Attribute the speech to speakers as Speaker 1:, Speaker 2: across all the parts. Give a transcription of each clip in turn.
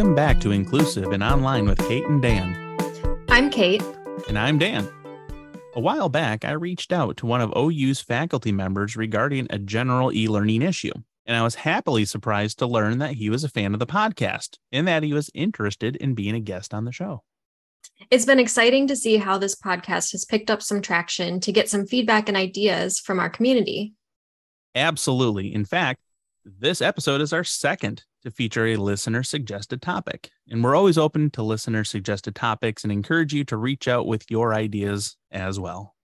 Speaker 1: Welcome back to Inclusive and Online with Kate and Dan.
Speaker 2: I'm Kate.
Speaker 1: And I'm Dan. A while back, I reached out to one of OU's faculty members regarding a general e learning issue, and I was happily surprised to learn that he was a fan of the podcast and that he was interested in being a guest on the show.
Speaker 2: It's been exciting to see how this podcast has picked up some traction to get some feedback and ideas from our community.
Speaker 1: Absolutely. In fact, this episode is our second to feature a listener suggested topic. And we're always open to listener suggested topics and encourage you to reach out with your ideas as well.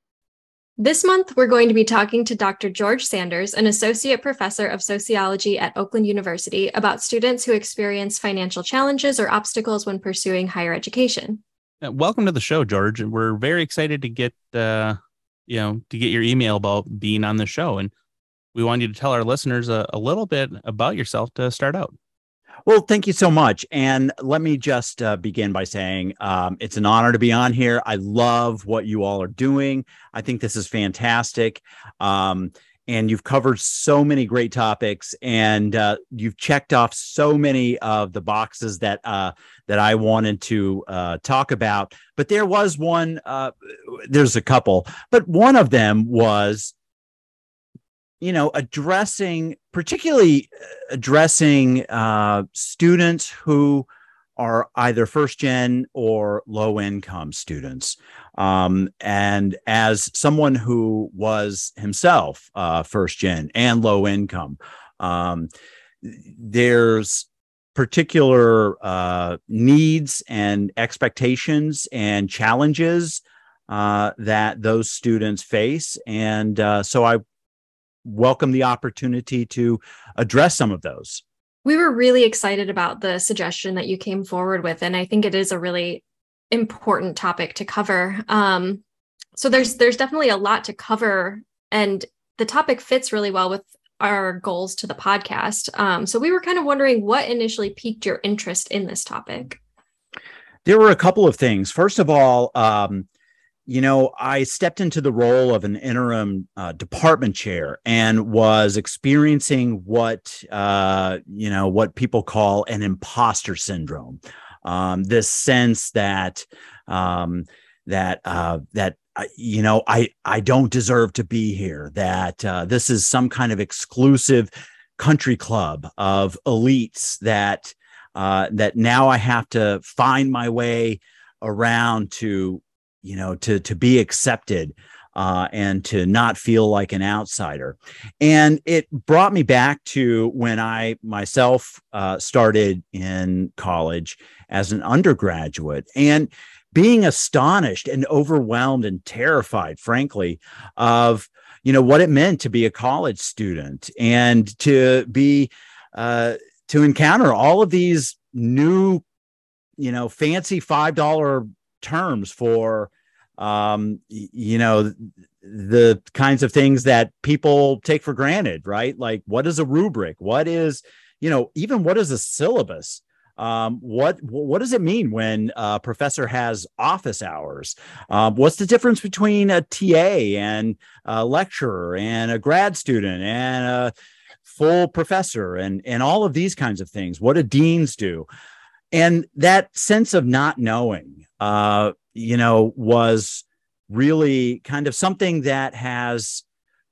Speaker 2: This month, we're going to be talking to Dr. George Sanders, an associate professor of sociology at Oakland University, about students who experience financial challenges or obstacles when pursuing higher education.
Speaker 1: Uh, welcome to the show, George. We're very excited to get, uh, you know, to get your email about being on the show. And we want you to tell our listeners a, a little bit about yourself to start out.
Speaker 3: Well, thank you so much. And let me just uh, begin by saying um, it's an honor to be on here. I love what you all are doing. I think this is fantastic. Um, and you've covered so many great topics and uh, you've checked off so many of the boxes that uh, that I wanted to uh, talk about. But there was one, uh, there's a couple, but one of them was you know addressing particularly uh, addressing uh, students who are either first gen or low income students. Um, and as someone who was himself uh, first gen and low income um, there's particular uh, needs and expectations and challenges uh, that those students face. And uh, so i welcome the opportunity to address some of those.
Speaker 2: We were really excited about the suggestion that you came forward with, and I think it is a really important topic to cover. Um, so there's there's definitely a lot to cover, and the topic fits really well with our goals to the podcast. Um, so we were kind of wondering what initially piqued your interest in this topic.
Speaker 3: There were a couple of things. First of all, um, you know, I stepped into the role of an interim uh, department chair and was experiencing what, uh, you know, what people call an imposter syndrome. Um, this sense that, um, that, uh, that, uh, you know, I, I don't deserve to be here, that uh, this is some kind of exclusive country club of elites that, uh, that now I have to find my way around to you know, to to be accepted uh, and to not feel like an outsider. And it brought me back to when I myself uh, started in college as an undergraduate and being astonished and overwhelmed and terrified, frankly, of you know what it meant to be a college student and to be uh, to encounter all of these new, you know, fancy five dollar terms for um, you know, the kinds of things that people take for granted, right? Like what is a rubric? What is, you know, even what is a syllabus? Um, what what does it mean when a professor has office hours? Um, what's the difference between a TA and a lecturer and a grad student and a full professor and and all of these kinds of things? What do deans do? And that sense of not knowing, uh, you know, was really kind of something that has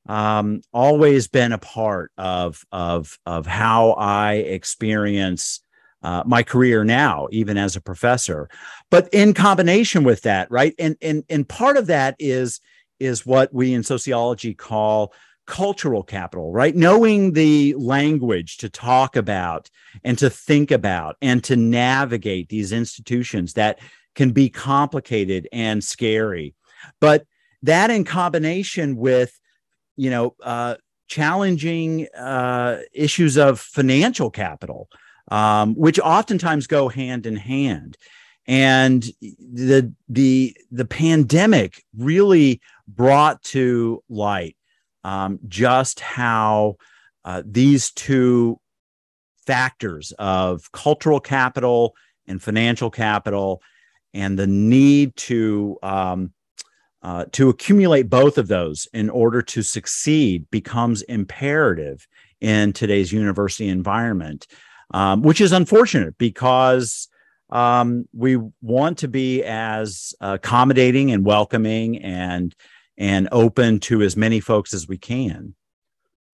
Speaker 3: um, always been a part of of of how I experience uh, my career now, even as a professor. But in combination with that, right, and and and part of that is is what we in sociology call cultural capital, right? Knowing the language to talk about and to think about and to navigate these institutions that can be complicated and scary. But that in combination with, you know, uh, challenging uh, issues of financial capital, um, which oftentimes go hand in hand. And the the the pandemic really brought to light um, just how uh, these two factors of cultural capital and financial capital and the need to um, uh, to accumulate both of those in order to succeed becomes imperative in today's university environment. um, which is unfortunate because um, we want to be as accommodating and welcoming and and open to as many folks as we can.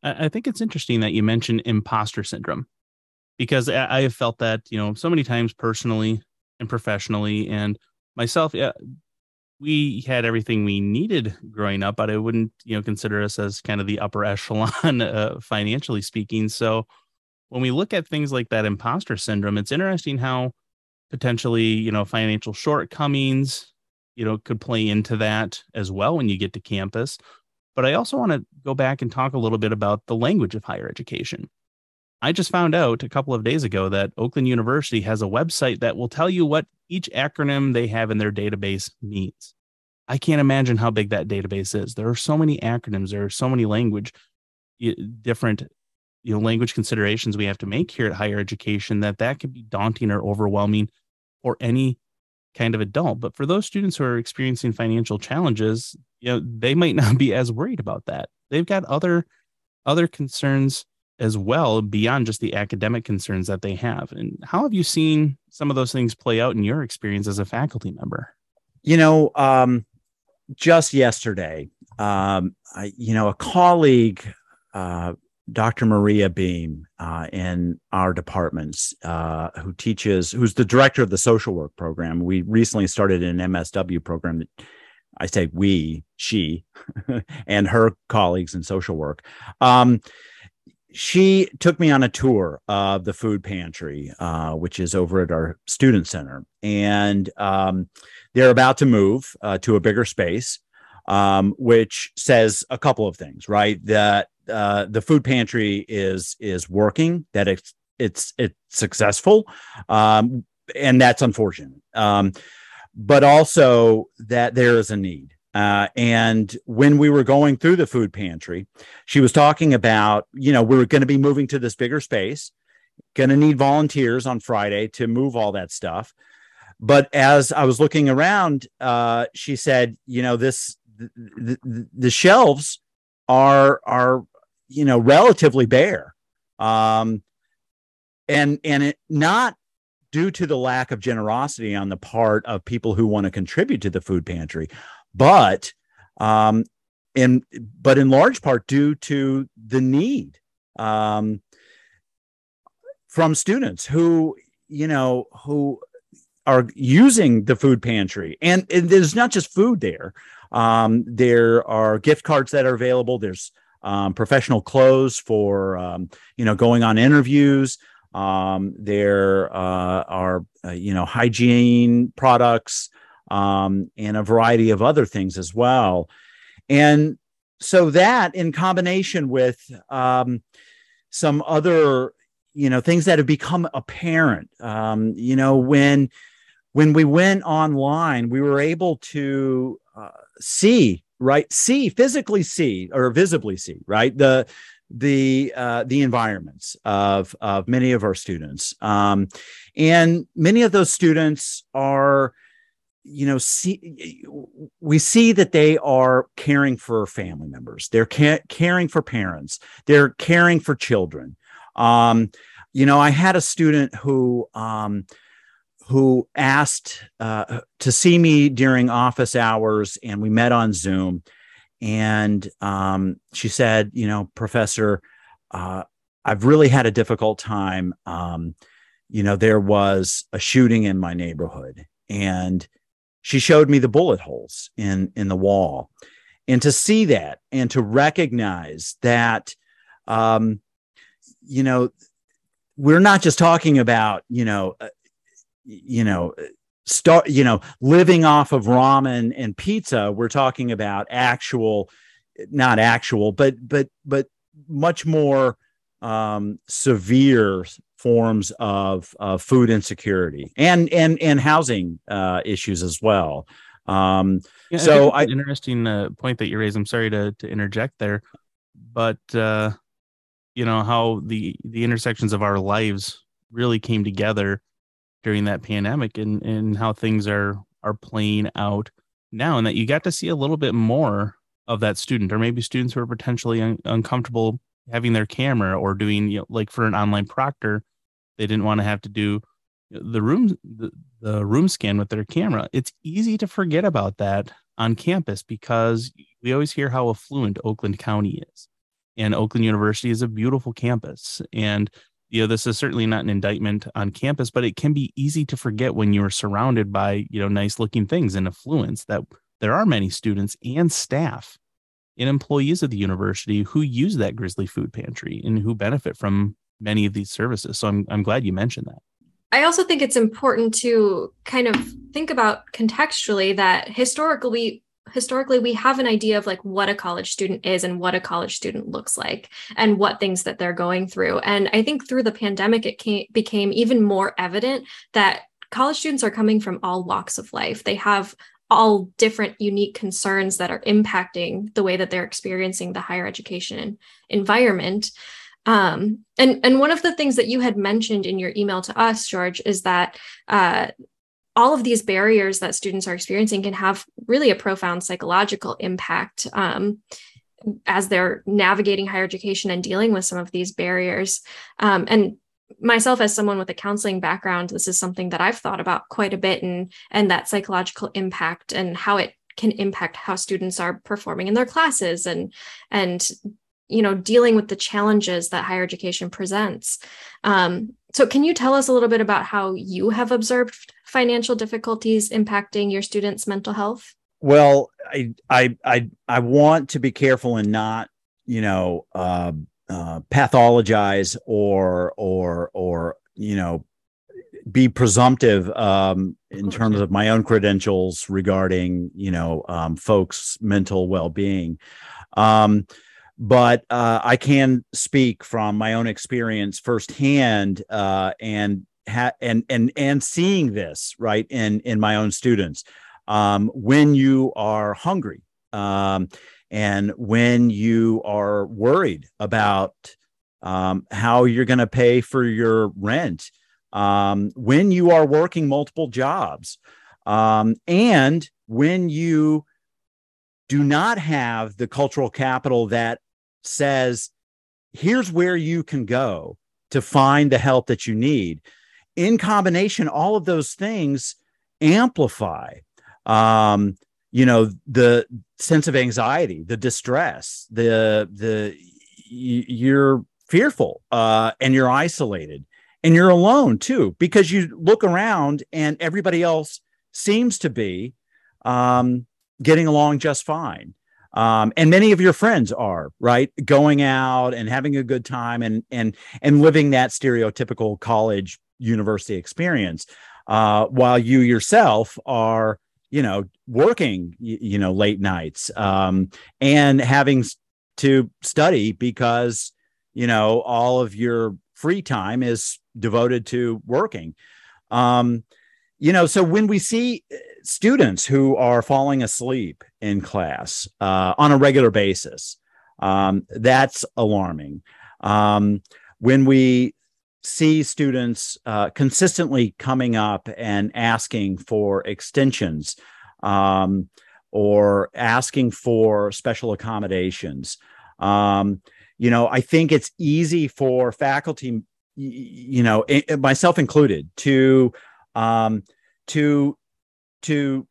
Speaker 1: I think it's interesting that you mentioned imposter syndrome because I have felt that, you know, so many times personally and professionally and myself. Yeah, we had everything we needed growing up, but I wouldn't, you know, consider us as kind of the upper echelon uh, financially speaking. So when we look at things like that imposter syndrome, it's interesting how potentially, you know, financial shortcomings, you know, could play into that as well when you get to campus. But I also want to go back and talk a little bit about the language of higher education. I just found out a couple of days ago that Oakland University has a website that will tell you what each acronym they have in their database means. I can't imagine how big that database is. There are so many acronyms, there are so many language different you know language considerations we have to make here at higher education that that could be daunting or overwhelming for any kind of adult but for those students who are experiencing financial challenges you know they might not be as worried about that. They've got other other concerns as well beyond just the academic concerns that they have. And how have you seen some of those things play out in your experience as a faculty member?
Speaker 3: You know um just yesterday um I, you know a colleague uh Dr. Maria Beam uh, in our departments, uh, who teaches, who's the director of the social work program. We recently started an MSW program that I say we, she, and her colleagues in social work. Um, she took me on a tour of the food pantry, uh, which is over at our student center. And um, they're about to move uh, to a bigger space. Um, which says a couple of things, right? That uh, the food pantry is is working, that it's it's it's successful, um, and that's unfortunate. Um, but also that there is a need. Uh, and when we were going through the food pantry, she was talking about, you know, we are going to be moving to this bigger space, going to need volunteers on Friday to move all that stuff. But as I was looking around, uh, she said, you know, this the, the shelves are are you know relatively bare. Um and and it not due to the lack of generosity on the part of people who want to contribute to the food pantry but um in but in large part due to the need um from students who you know who are using the food pantry. And, and there's not just food there. Um, there are gift cards that are available. There's um, professional clothes for um, you know going on interviews. Um, there uh, are uh, you know hygiene products um, and a variety of other things as well, and so that in combination with um, some other you know things that have become apparent um, you know when when we went online we were able to uh, see right? See physically see or visibly see right? The the uh, the environments of of many of our students. Um, and many of those students are you know see we see that they are caring for family members. They're ca- caring for parents. They're caring for children. Um, you know i had a student who um, who asked uh, to see me during office hours, and we met on Zoom. And um, she said, "You know, Professor, uh, I've really had a difficult time. Um, you know, there was a shooting in my neighborhood, and she showed me the bullet holes in in the wall, and to see that and to recognize that, um, you know." We're not just talking about, you know, you know start you know living off of ramen and pizza we're talking about actual not actual but but but much more um severe forms of uh, food insecurity and and and housing uh issues as well. Um yeah, so
Speaker 1: I, interesting uh, point that you raised i'm sorry to to interject there but uh you know how the the intersections of our lives really came together during that pandemic and and how things are are playing out now and that you got to see a little bit more of that student or maybe students who are potentially un- uncomfortable having their camera or doing you know like for an online proctor they didn't want to have to do the room the, the room scan with their camera. It's easy to forget about that on campus because we always hear how affluent oakland county is and oakland university is a beautiful campus and you know this is certainly not an indictment on campus but it can be easy to forget when you're surrounded by you know nice looking things and affluence that there are many students and staff and employees of the university who use that grizzly food pantry and who benefit from many of these services. So i'm, I'm glad you mentioned that.
Speaker 2: I also think it's important to kind of think about contextually that historically historically we have an idea of like what a college student is and what a college student looks like and what things that they're going through. And i think through the pandemic it came, became even more evident that college students are coming from all walks of life. They have all different unique concerns that are impacting the way that they're experiencing the higher education environment. Um, and and one of the things that you had mentioned in your email to us george is that uh, all of these barriers that students are experiencing can have really a profound psychological impact um, as they're navigating higher education and dealing with some of these barriers. Um, and myself, as someone with a counseling background, this is something that I've thought about quite a bit, and and that psychological impact and how it can impact how students are performing in their classes and and you know dealing with the challenges that higher education presents um, so can you tell us a little bit about how you have observed financial difficulties impacting your students mental health?
Speaker 3: Well i i i, I want to be careful and not you know uh, uh, pathologize or or or you know be presumptive um, in terms of my own credentials regarding you know um, folks mental well-being. Um, but uh, I can speak from my own experience firsthand, uh, and ha- and and and seeing this right in in my own students. Um, when you are hungry, um, and when you are worried about um, how you're going to pay for your rent, um, when you are working multiple jobs, um, and when you do not have the cultural capital that says, here's where you can go to find the help that you need. In combination, all of those things amplify, um, you know, the sense of anxiety, the distress, the the you're fearful uh, and you're isolated and you're alone too because you look around and everybody else seems to be um, getting along just fine. Um, and many of your friends are right? Going out and having a good time and and and living that stereotypical college university experience uh, while you yourself are you know working you, you know late nights um, and having to study because you know all of your free time is devoted to working um, you know so when we see students who are falling asleep in class uh, on a regular basis. Um, that's alarming. Um, when we see students uh, consistently coming up and asking for extensions um, or asking for special accommodations, um, you know, I think it's easy for faculty, you know, myself included, to um, to to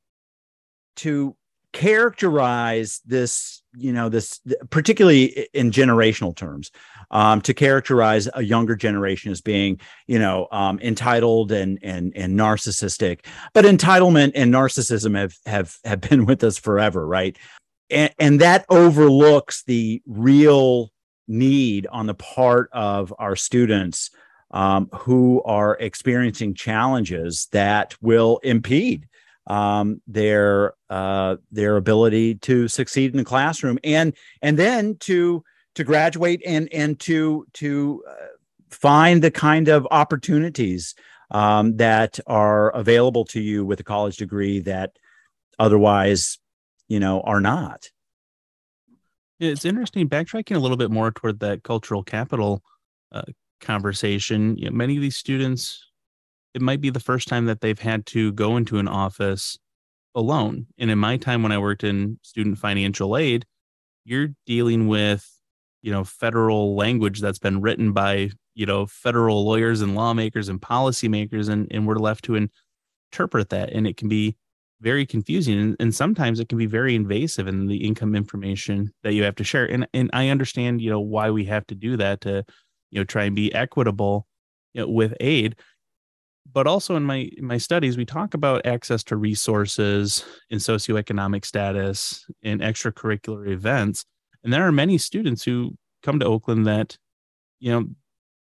Speaker 3: to characterize this you know this particularly in generational terms um, to characterize a younger generation as being you know um, entitled and and and narcissistic. But entitlement and narcissism have have have been with us forever right? And, and that overlooks the real need on the part of our students um, who are experiencing challenges that will impede um, their uh, their ability to succeed in the classroom and and then to to graduate and and to to uh, find the kind of opportunities um, that are available to you with a college degree that otherwise you know are not
Speaker 1: it's interesting backtracking a little bit more toward that cultural capital uh, conversation you know, many of these students it might be the first time that they've had to go into an office alone. And in my time when I worked in student financial aid, you're dealing with, you know, federal language that's been written by you know federal lawyers and lawmakers and policymakers and and we're left to interpret that. And it can be very confusing and, and sometimes it can be very invasive in the income information that you have to share. And and I understand you know why we have to do that to you know try and be equitable you know, with aid. But also in my in my studies we talk about access to resources in socioeconomic status in extracurricular events and there are many students who come to oakland that you know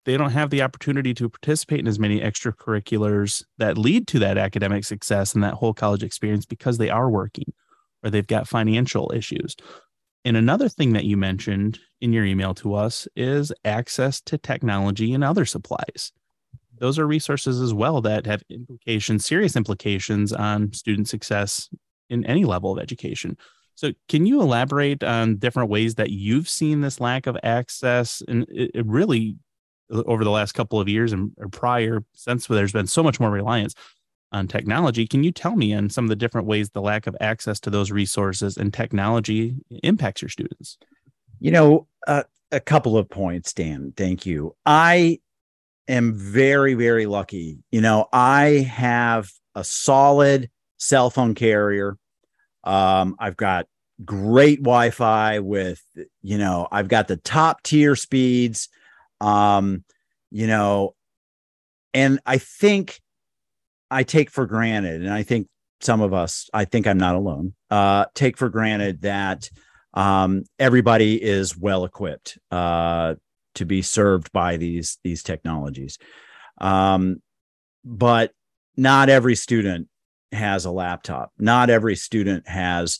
Speaker 1: they don't have the opportunity to participate in as many extracurriculars that lead to that academic success and that whole college experience because they are working or they've got financial issues and another thing that you mentioned in your email to us is access to technology and other supplies those are resources as well that have implications, serious implications on student success in any level of education. So, can you elaborate on different ways that you've seen this lack of access and it, it really over the last couple of years and prior, since there's been so much more reliance on technology? Can you tell me on some of the different ways the lack of access to those resources and technology impacts your students?
Speaker 3: You know, uh, a couple of points, Dan. Thank you. I am very, very lucky. You know, I have a solid cell phone carrier. Um, I've got great Wi-Fi with, you know, I've got the top tier speeds. Um, you know, and I think I take for granted, and I think some of us, I think I'm not alone, uh, take for granted that um, everybody is well equipped. Uh, to be served by these these technologies um, but not every student has a laptop. Not every student has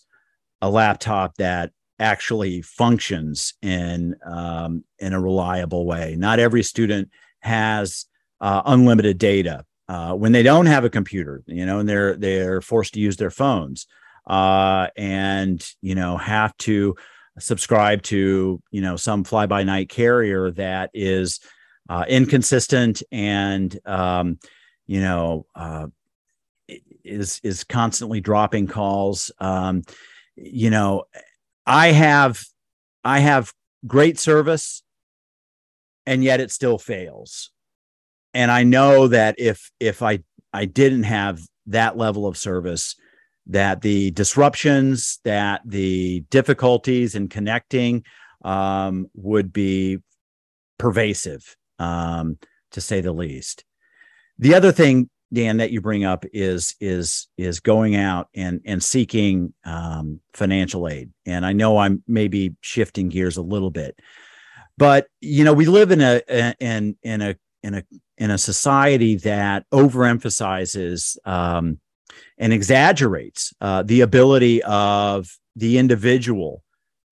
Speaker 3: a laptop that actually functions in um, in a reliable way. Not every student has uh, unlimited data. Uh, when they don't have a computer you know and they're they're forced to use their phones uh, and you know have to subscribe to you know some fly by night carrier that is uh, inconsistent and um, you know uh, is is constantly dropping calls um, you know i have i have great service and yet it still fails and i know that if if i i didn't have that level of service that the disruptions, that the difficulties in connecting um, would be pervasive, um, to say the least. The other thing, Dan, that you bring up is is is going out and and seeking um, financial aid. And I know I'm maybe shifting gears a little bit, but you know we live in a in in a in a in a society that overemphasizes um, and exaggerates uh, the ability of the individual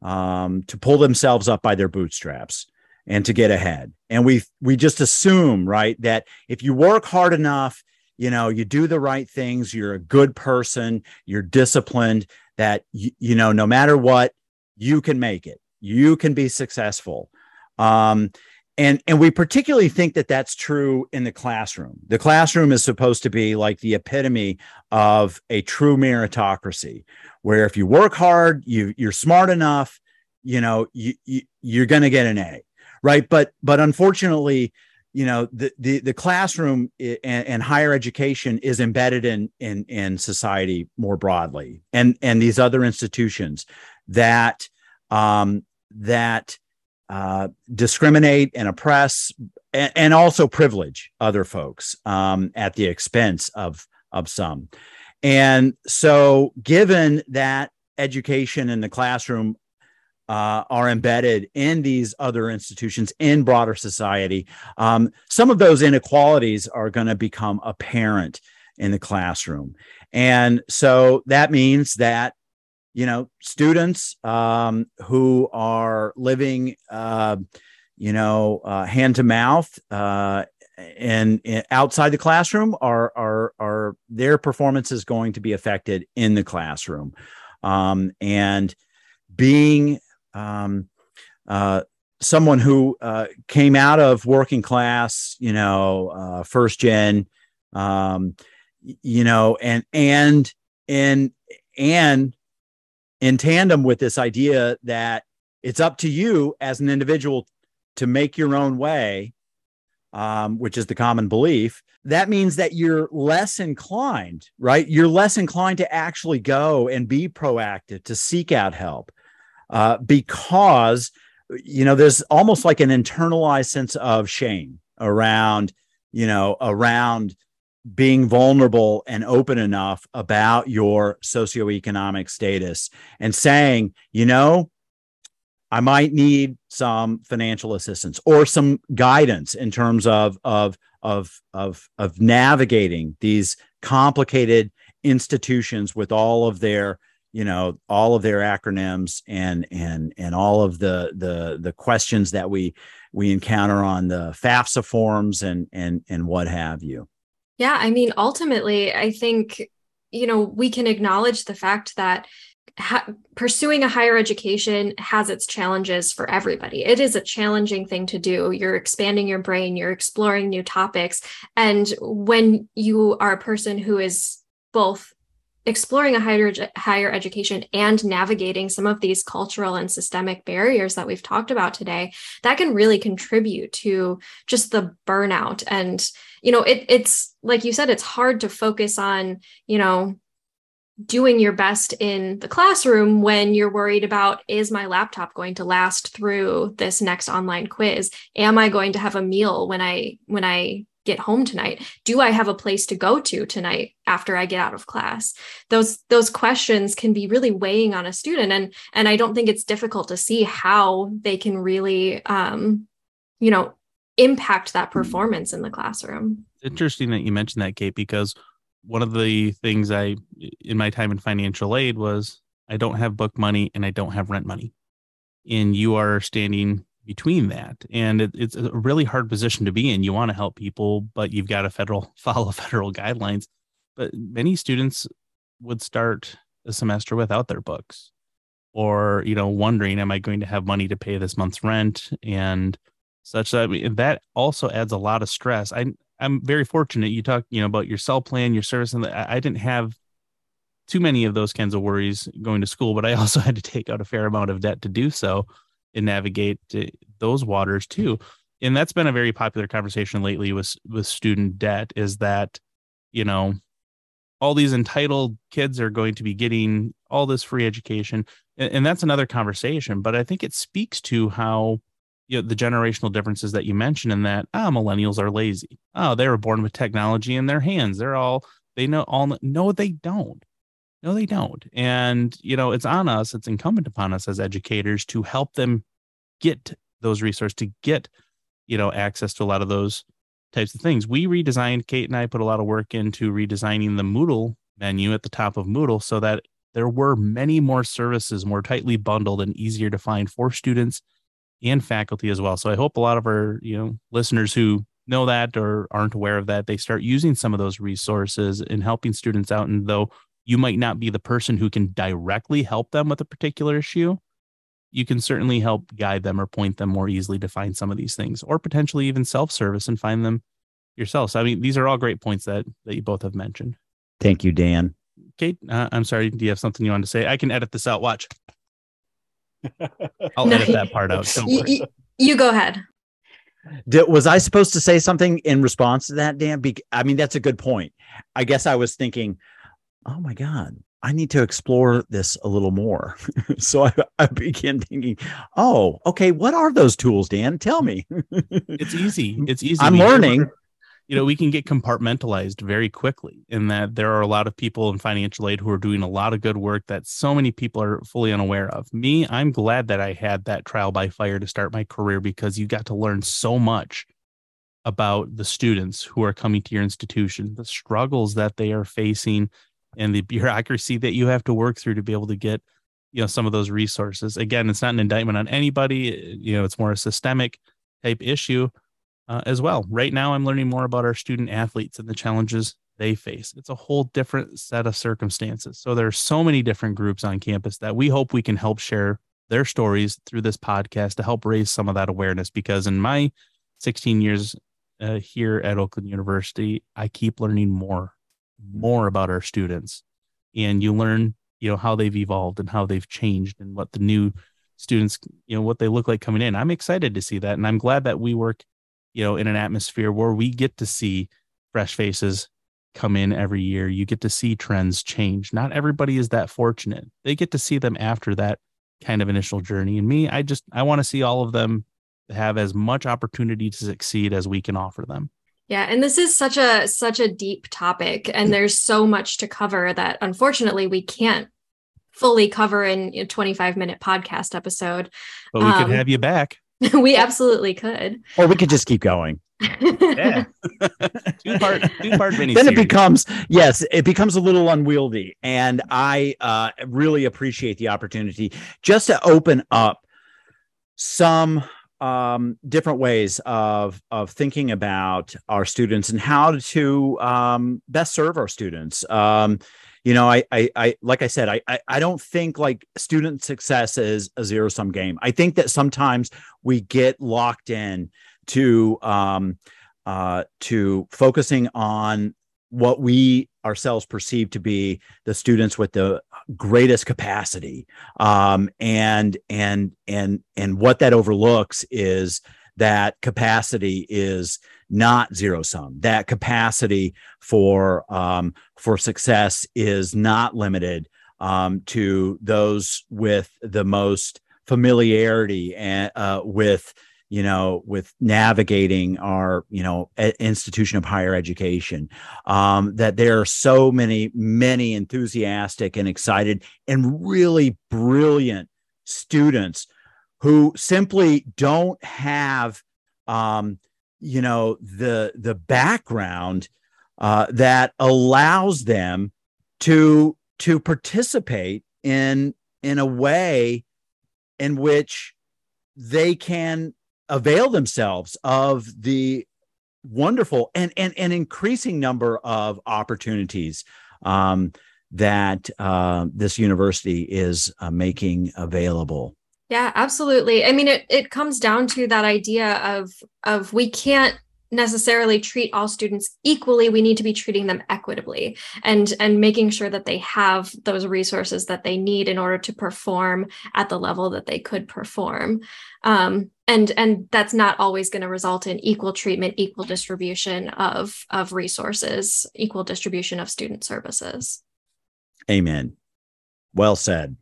Speaker 3: um, to pull themselves up by their bootstraps and to get ahead. And we we just assume, right, that if you work hard enough, you know, you do the right things, you're a good person, you're disciplined, that you, you know, no matter what, you can make it. You can be successful. Um, and and we particularly think that that's true in the classroom the classroom is supposed to be like the epitome of a true meritocracy where if you work hard you you're smart enough you know you, you you're going to get an a right but but unfortunately you know the the, the classroom and, and higher education is embedded in in in society more broadly and and these other institutions that um that uh, discriminate and oppress and, and, also privilege other folks um, at the expense of of some. And so, given that education in the classroom uh, are embedded in these other institutions in broader society, um, some of those inequalities are going to become apparent in the classroom. And so that means that you know students um, who are living uh, you know uh, hand to mouth uh, and, and, outside the classroom are are are their performance is going to be affected in the classroom um, and being um, uh, someone who uh, came out of working class you know uh, first gen um, you know and and and and in tandem with this idea that it's up to you as an individual to make your own way um, which is the common belief, that means that you're less inclined, right? You're less inclined to actually go and be proactive, to seek out help, uh, because you know there's almost like an internalized sense of shame around, you know, around being vulnerable and open enough about your socioeconomic status and saying, you know, I might need some financial assistance or some guidance in terms of of of of of navigating these complicated institutions with all of their you know all of their acronyms and and and all of the the the questions that we we encounter on the FAFSA forms and and and what have you.
Speaker 2: Yeah, I mean ultimately I think you know we can acknowledge the fact that ha- pursuing a higher education has its challenges for everybody. It is a challenging thing to do. You're expanding your brain, you're exploring new topics. And when you are a person who is both exploring a higher higher education and navigating some of these cultural and systemic barriers that we've talked about today that can really contribute to just the burnout. And you know it, it's like you said it's hard to focus on you know doing your best in the classroom when you're worried about is my laptop going to last through this next online quiz? Am i going to have a meal when i when i get home tonight. Do i have a place to go to tonight after i get out of class? Those those questions can be really weighing on a student and and i don't think it's difficult to see how they can really um you know impact that performance in the classroom.
Speaker 1: Interesting that you mentioned that kate because one of the things I in my time in financial aid was I don't have book money and I don't have rent money. And you are standing between that. And it, it's a really hard position to be in. You want to help people, but you've got to federal follow federal guidelines. But many students would start a semester without their books or, you know, wondering, am I going to have money to pay this month's rent? And such that I mean, that also adds a lot of stress. I I'm very fortunate. You talk, you know, about your cell plan, your service, and I didn't have too many of those kinds of worries going to school, but I also had to take out a fair amount of debt to do so and navigate those waters too. And that's been a very popular conversation lately with with student debt. Is that you know all these entitled kids are going to be getting all this free education, and, and that's another conversation. But I think it speaks to how you know, the generational differences that you mentioned in that ah millennials are lazy oh they were born with technology in their hands they're all they know all no they don't no they don't and you know it's on us it's incumbent upon us as educators to help them get those resources to get you know access to a lot of those types of things we redesigned kate and i put a lot of work into redesigning the moodle menu at the top of moodle so that there were many more services more tightly bundled and easier to find for students and faculty as well. So I hope a lot of our, you know, listeners who know that or aren't aware of that, they start using some of those resources and helping students out. And though you might not be the person who can directly help them with a particular issue, you can certainly help guide them or point them more easily to find some of these things, or potentially even self-service and find them yourself. So I mean, these are all great points that that you both have mentioned.
Speaker 3: Thank you, Dan.
Speaker 1: Kate, uh, I'm sorry. Do you have something you want to say? I can edit this out. Watch. I'll no, edit that part out.
Speaker 2: You, you, go ahead.
Speaker 3: Did, was I supposed to say something in response to that, Dan? Be- I mean, that's a good point. I guess I was thinking, oh my God, I need to explore this a little more. so I, I began thinking, oh, okay, what are those tools, Dan? Tell mm. me.
Speaker 1: it's easy. It's easy.
Speaker 3: I'm learning
Speaker 1: you know, we can get compartmentalized very quickly in that there are a lot of people in financial aid who are doing a lot of good work that so many people are fully unaware of. Me, I'm glad that I had that trial by fire to start my career because you got to learn so much about the students who are coming to your institution, the struggles that they are facing, and the bureaucracy that you have to work through to be able to get, you know, some of those resources. Again, it's not an indictment on anybody. You know, it's more a systemic type issue uh, as well. Right now, I'm learning more about our student athletes and the challenges they face. It's a whole different set of circumstances. So there are so many different groups on campus that we hope we can help share their stories through this podcast to help raise some of that awareness. Because in my 16 years uh, here at Oakland University, I keep learning more, more about our students, and you learn, you know, how they've evolved and how they've changed and what the new students, you know, what they look like coming in. I'm excited to see that, and I'm glad that we work you know, in an atmosphere where we get to see fresh faces come in every year. You get to see trends change. Not everybody is that fortunate. They get to see them after that kind of initial journey. And me, I just I want to see all of them have as much opportunity to succeed as we can offer them.
Speaker 2: Yeah, and this is such a such a deep topic and there's so much to cover that unfortunately we can't fully cover in a 25 minute podcast episode.
Speaker 1: But we um, could have you back.
Speaker 2: we absolutely could.
Speaker 3: Or we could just keep going.
Speaker 1: yeah. two part two part mini.
Speaker 3: Then it becomes yes, it becomes a little unwieldy. And I uh, really appreciate the opportunity just to open up some um, different ways of of thinking about our students and how to um, best serve our students. Um, you know, I, I, I, like I said, I, I, I don't think like student success is a zero sum game. I think that sometimes we get locked in to, um, uh, to focusing on what we ourselves perceive to be the students with the greatest capacity. Um, and and and and what that overlooks is that capacity is not zero sum. That capacity for um, for success is not limited um, to those with the most familiarity and uh, with you know, with navigating our, you know, institution of higher education, um, that there are so many, many enthusiastic and excited and really brilliant students who simply don't have, um, you know, the the background uh, that allows them to to participate in in a way in which they can avail themselves of the wonderful and and, and increasing number of opportunities um, that uh, this university is uh, making available.
Speaker 2: Yeah, absolutely. I mean, it it comes down to that idea of of we can't necessarily treat all students equally we need to be treating them equitably and and making sure that they have those resources that they need in order to perform at the level that they could perform. Um, and and that's not always going to result in equal treatment equal distribution of of resources equal distribution of student services.
Speaker 3: Amen. Well said.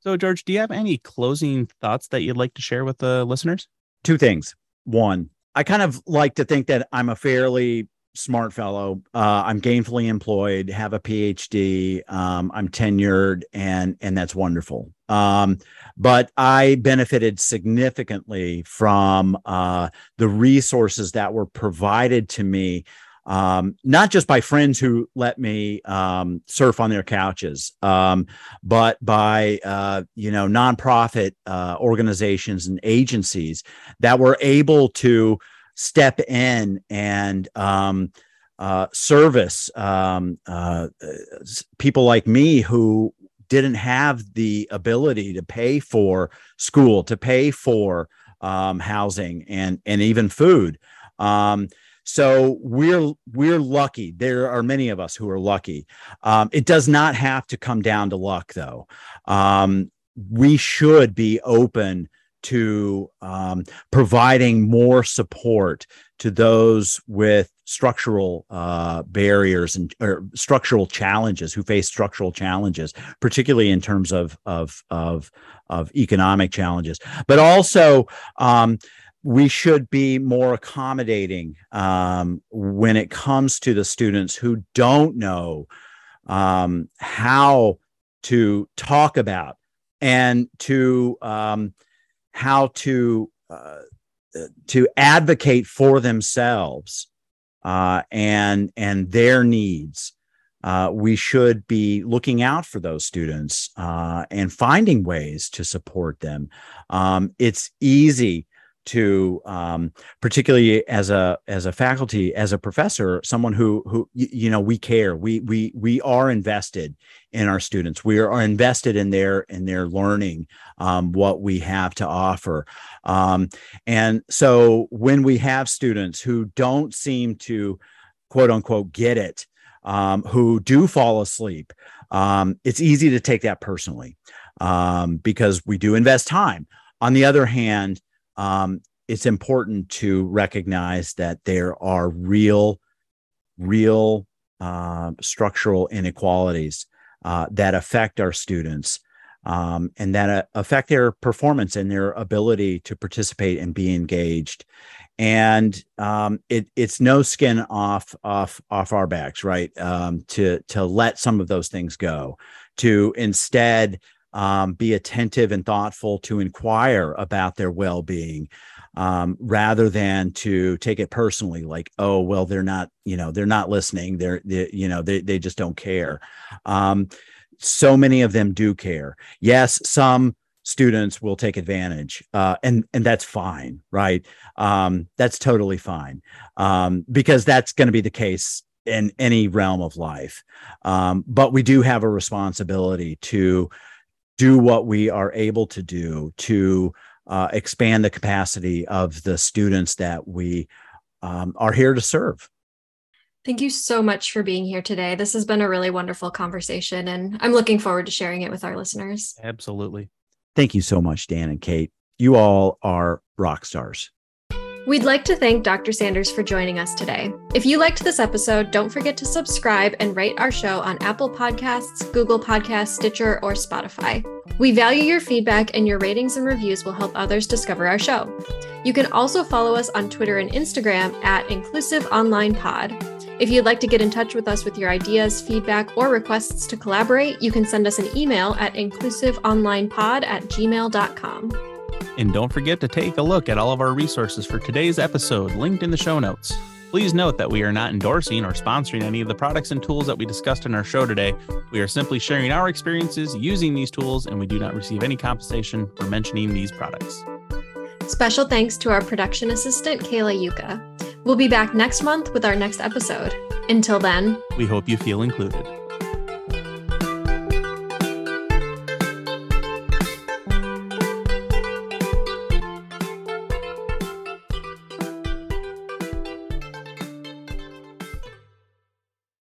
Speaker 1: So george do you have any closing thoughts that you'd like to share with the listeners?
Speaker 3: Two things. One I kind of like to think that I'm a fairly smart fellow. Uh, I'm gainfully employed, have a PhD. Um, I'm tenured, and and that's wonderful. Um, but I benefited significantly from uh, the resources that were provided to me um, not just by friends who let me um, surf on their couches, um, but by uh, you know nonprofit uh, organizations and agencies that were able to step in and um, uh, service um, uh, people like me who didn't have the ability to pay for school, to pay for um, housing, and and even food. Um, so we're we're lucky. There are many of us who are lucky. Um, it does not have to come down to luck, though. Um, we should be open to um, providing more support to those with structural uh, barriers and or structural challenges who face structural challenges, particularly in terms of of of, of economic challenges, but also um, we should be more accommodating um, when it comes to the students who don't know um, how to talk about and to um, how to uh, to advocate for themselves uh, and and their needs. Uh, we should be looking out for those students uh, and finding ways to support them. Um, it's easy to um, particularly as a as a faculty as a professor someone who who you know we care. We we we are invested in our students. We are invested in their in their learning um, what we have to offer. Um, and so when we have students who don't seem to quote unquote get it um, who do fall asleep um, it's easy to take that personally um, because we do invest time. On the other hand um, it's important to recognize that there are real, real uh, structural inequalities uh, that affect our students um, and that uh, affect their performance and their ability to participate and be engaged. And um, it, it's no skin off off off our backs, right? Um, to to let some of those things go, to instead um, be attentive and thoughtful to inquire about their well-being um, rather than to take it personally like oh well they're not you know they're not listening. They're they, you know they, they just don't care. Um, so many of them do care. Yes some students will take advantage uh, and and that's fine right? Um, that's totally fine um, because that's going to be the case in any realm of life. Um, but we do have a responsibility to do what we are able to do to uh, expand the capacity of the students that we um, are here to serve.
Speaker 2: Thank you so much for being here today. This has been a really wonderful conversation, and I'm looking forward to sharing it with our listeners.
Speaker 1: Absolutely.
Speaker 3: Thank you so much, Dan and Kate. You all are rock stars.
Speaker 2: We'd like to thank Dr. Sanders for joining us today. If you liked this episode, don't forget to subscribe and rate our show on Apple Podcasts, Google Podcasts, Stitcher, or Spotify. We value your feedback, and your ratings and reviews will help others discover our show. You can also follow us on Twitter and Instagram at Inclusive Online Pod. If you'd like to get in touch with us with your ideas, feedback, or requests to collaborate, you can send us an email at inclusiveonlinepod at gmail.com.
Speaker 1: And don't forget to take a look at all of our resources for today's episode linked in the show notes. Please note that we are not endorsing or sponsoring any of the products and tools that we discussed in our show today. We are simply sharing our experiences using these tools, and we do not receive any compensation for mentioning these products.
Speaker 2: Special thanks to our production assistant, Kayla Yuka. We'll be back next month with our next episode. Until then,
Speaker 1: we hope you feel included.